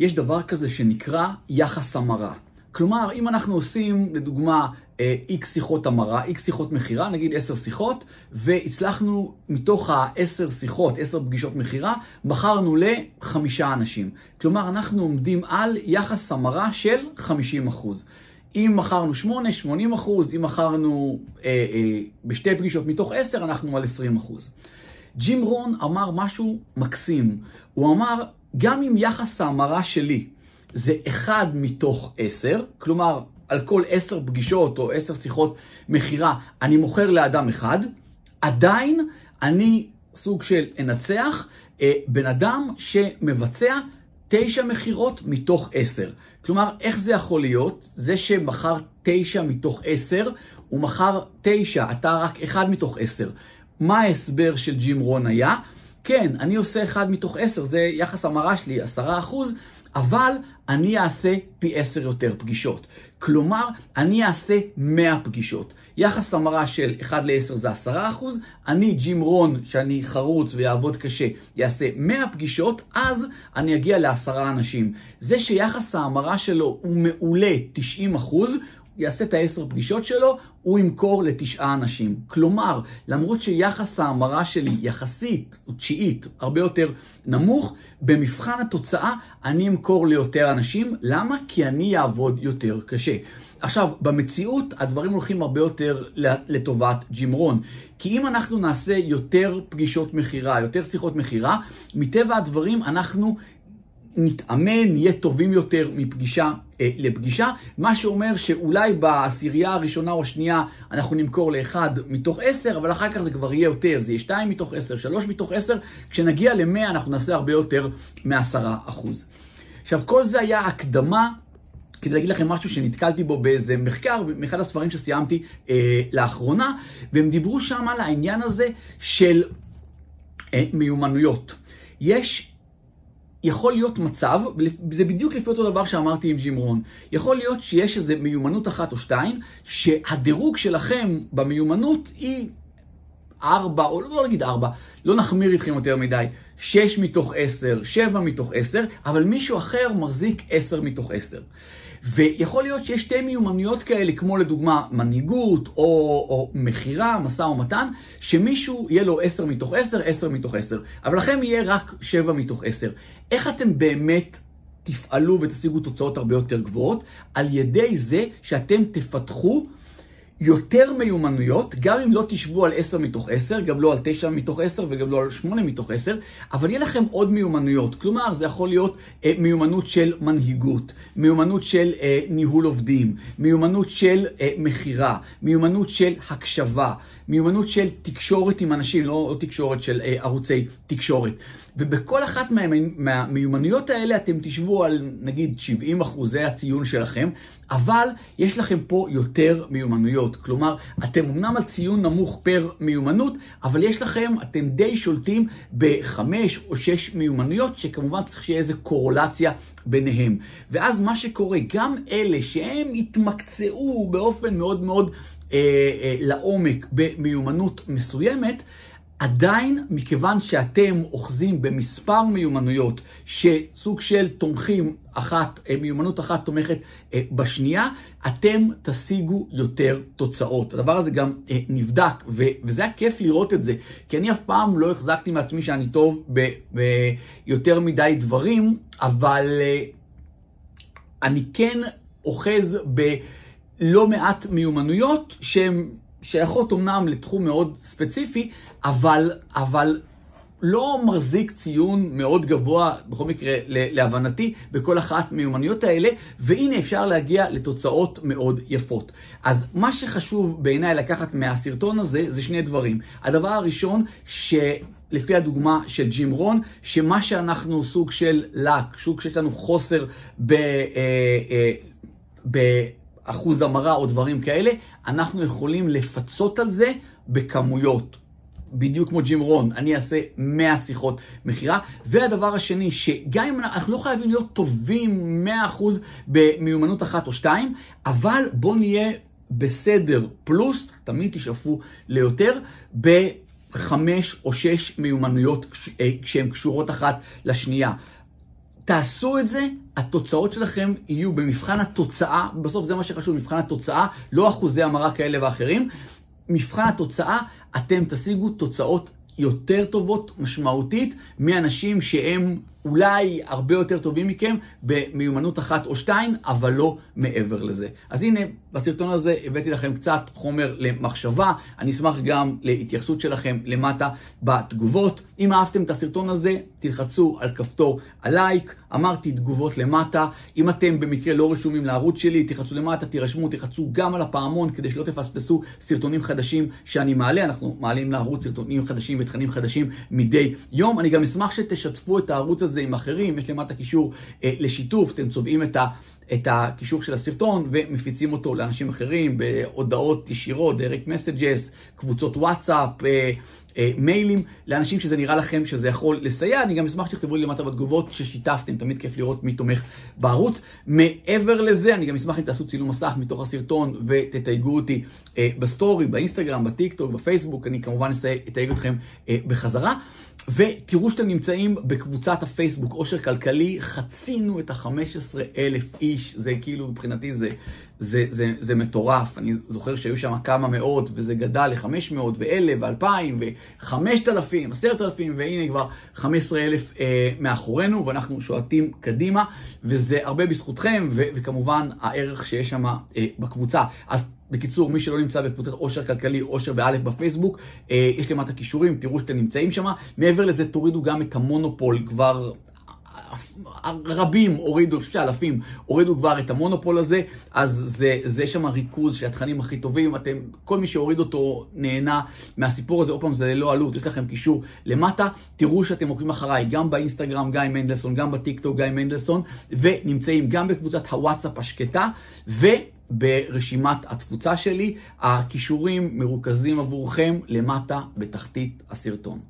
יש דבר כזה שנקרא יחס המרה. כלומר, אם אנחנו עושים, לדוגמה, אה, שיחות המרה, איקס שיחות מכירה, נגיד עשר שיחות, והצלחנו מתוך העשר שיחות, עשר פגישות מכירה, מכרנו לחמישה אנשים. כלומר, אנחנו עומדים על יחס המרה של 50 אחוז. אם מכרנו 8, 80 אחוז, אם מכרנו אה, אה, בשתי פגישות מתוך 10, אנחנו על 20 אחוז. ג'ים רון אמר משהו מקסים. הוא אמר, גם אם יחס ההמרה שלי זה 1 מתוך 10, כלומר, על כל 10 פגישות או 10 שיחות מכירה, אני מוכר לאדם אחד, עדיין אני סוג של אנצח אה, בן אדם שמבצע תשע מכירות מתוך עשר. כלומר, איך זה יכול להיות? זה שמכר תשע מתוך עשר, הוא מכר תשע, אתה רק אחד מתוך עשר. מה ההסבר של ג'ים רון היה? כן, אני עושה אחד מתוך עשר, זה יחס המרה שלי, עשרה אחוז, אבל אני אעשה פי עשר יותר פגישות. כלומר, אני אעשה מאה פגישות. יחס המרה של 1 ל-10 זה 10 אחוז, אני ג'ים רון, שאני חרוץ ויעבוד קשה, יעשה 100 פגישות, אז אני אגיע לעשרה אנשים. זה שיחס ההמרה שלו הוא מעולה 90 אחוז, יעשה את העשר פגישות שלו, הוא ימכור לתשעה אנשים. כלומר, למרות שיחס ההמרה שלי יחסית, או תשיעית, הרבה יותר נמוך, במבחן התוצאה אני אמכור ליותר אנשים. למה? כי אני אעבוד יותר קשה. עכשיו, במציאות הדברים הולכים הרבה יותר לטובת ג'ימרון. כי אם אנחנו נעשה יותר פגישות מכירה, יותר שיחות מכירה, מטבע הדברים אנחנו נתאמן, נהיה טובים יותר מפגישה אה, לפגישה, מה שאומר שאולי בעשירייה הראשונה או השנייה אנחנו נמכור לאחד מתוך עשר, אבל אחר כך זה כבר יהיה יותר, זה יהיה שתיים מתוך עשר, שלוש מתוך עשר, כשנגיע למאה אנחנו נעשה הרבה יותר מעשרה אחוז. עכשיו, כל זה היה הקדמה כדי להגיד לכם משהו שנתקלתי בו באיזה מחקר, מאחד הספרים שסיימתי אה, לאחרונה, והם דיברו שם על העניין הזה של אה, מיומנויות. יש יכול להיות מצב, זה בדיוק לפי אותו דבר שאמרתי עם ג'ימרון, יכול להיות שיש איזו מיומנות אחת או שתיים, שהדירוג שלכם במיומנות היא ארבע, או לא נגיד ארבע, לא נחמיר איתכם יותר מדי, שש מתוך עשר, שבע מתוך עשר, אבל מישהו אחר מחזיק עשר מתוך עשר. ויכול להיות שיש שתי מיומנויות כאלה, כמו לדוגמה מנהיגות או, או מכירה, משא ומתן, שמישהו יהיה לו 10 מתוך 10, 10 מתוך 10, אבל לכם יהיה רק 7 מתוך 10. איך אתם באמת תפעלו ותשיגו תוצאות הרבה יותר גבוהות? על ידי זה שאתם תפתחו יותר מיומנויות, גם אם לא תשבו על 10 מתוך 10, גם לא על 9 מתוך 10 וגם לא על 8 מתוך 10, אבל יהיה לכם עוד מיומנויות. כלומר, זה יכול להיות אה, מיומנות של מנהיגות, מיומנות של אה, ניהול עובדים, מיומנות של אה, מכירה, מיומנות של הקשבה, מיומנות של תקשורת עם אנשים, לא, לא תקשורת של אה, ערוצי תקשורת. ובכל אחת מה, מהמיומנויות האלה אתם תשבו על נגיד 70 אחוזי הציון שלכם, אבל יש לכם פה יותר מיומנויות. כלומר, אתם אמנם על ציון נמוך פר מיומנות, אבל יש לכם, אתם די שולטים בחמש או שש מיומנויות, שכמובן צריך שיהיה איזו קורולציה ביניהם. ואז מה שקורה, גם אלה שהם התמקצעו באופן מאוד מאוד אה, אה, לעומק במיומנות מסוימת, עדיין, מכיוון שאתם אוחזים במספר מיומנויות שסוג של תומכים אחת, אה, מיומנות אחת תומכת אה, בשנייה, אתם תשיגו יותר תוצאות. הדבר הזה גם אה, נבדק, וזה היה כיף לראות את זה, כי אני אף פעם לא החזקתי מעצמי שאני טוב ביותר מדי דברים, אבל אני כן אוחז בלא מעט מיומנויות שהן שייכות אמנם לתחום מאוד ספציפי, אבל, אבל לא מחזיק ציון מאוד גבוה, בכל מקרה, להבנתי, בכל אחת מיומנויות האלה, והנה אפשר להגיע לתוצאות מאוד יפות. אז מה שחשוב בעיניי לקחת מהסרטון הזה, זה שני דברים. הדבר הראשון, ש... לפי הדוגמה של ג'ים רון, שמה שאנחנו סוג של לק, סוג שיש לנו חוסר ב... אה, אה, ב אחוז המרה או דברים כאלה, אנחנו יכולים לפצות על זה בכמויות. בדיוק כמו ג'ים רון, אני אעשה 100 שיחות מכירה. והדבר השני, שגם אם אנחנו לא חייבים להיות טובים 100% במיומנות אחת או שתיים, אבל בואו נהיה בסדר פלוס, תמיד תשאפו ליותר, בחמש או שש מיומנויות אה, שהן קשורות אחת לשנייה. תעשו את זה, התוצאות שלכם יהיו במבחן התוצאה, בסוף זה מה שחשוב, מבחן התוצאה, לא אחוזי המרה כאלה ואחרים. מבחן התוצאה, אתם תשיגו תוצאות יותר טובות משמעותית מאנשים שהם אולי הרבה יותר טובים מכם במיומנות אחת או שתיים, אבל לא מעבר לזה. אז הנה, בסרטון הזה הבאתי לכם קצת חומר למחשבה. אני אשמח גם להתייחסות שלכם למטה בתגובות. אם אהבתם את הסרטון הזה, תלחצו על כפתור הלייק. אמרתי תגובות למטה. אם אתם במקרה לא רשומים לערוץ שלי, תלחצו למטה, תירשמו, תלחצו גם על הפעמון כדי שלא תפספסו סרטונים חדשים שאני מעלה. אנחנו מעלים לערוץ סרטונים חדשים ותכנים חדשים מדי יום. אני גם אשמח שתשתפו את הערוץ הזה עם אחרים. יש למטה קישור אה, לשיתוף, אתם צובעים את ה... את הקישור של הסרטון ומפיצים אותו לאנשים אחרים בהודעות ישירות, direct messages, קבוצות וואטסאפ, אה, אה, מיילים, לאנשים שזה נראה לכם שזה יכול לסייע. אני גם אשמח שתכתבו לי למטה בתגובות ששיתפתם, תמיד כיף לראות מי תומך בערוץ. מעבר לזה, אני גם אשמח אם תעשו צילום מסך מתוך הסרטון ותתייגו אותי אה, בסטורי, באינסטגרם, בטיק טוק, בפייסבוק, אני כמובן אתייג אתכם בחזרה. ותראו שאתם נמצאים בקבוצת הפייסבוק עושר כלכלי, חצינו את ה-15 אלף איש, זה כאילו מבחינתי זה, זה, זה, זה מטורף. אני זוכר שהיו שם כמה מאות וזה גדל ל-500 ו-1,000 ו-2,000 ו-5,000, 10,000 והנה כבר 15 אלף אה, מאחורינו ואנחנו שועטים קדימה וזה הרבה בזכותכם ו- וכמובן הערך שיש שם אה, בקבוצה. אז בקיצור, מי שלא נמצא בקבוצת עושר כלכלי, עושר באלף בפייסבוק, אה, יש למטה כישורים, תראו שאתם נמצאים שם. מעבר לזה, תורידו גם את המונופול כבר. רבים הורידו, אני חושב שאלפים הורידו כבר את המונופול הזה, אז זה, זה שם ריכוז של התכנים הכי טובים, אתם, כל מי שהוריד אותו נהנה מהסיפור הזה, עוד פעם זה ללא עלות, יש לכם קישור למטה, תראו שאתם עוקבים אחריי, גם באינסטגרם גיא מנדלסון, גם בטיקטוק גיא מנדלסון, ונמצאים גם בקבוצת הוואטסאפ השקטה, ו... ברשימת התפוצה שלי. הכישורים מרוכזים עבורכם למטה בתחתית הסרטון.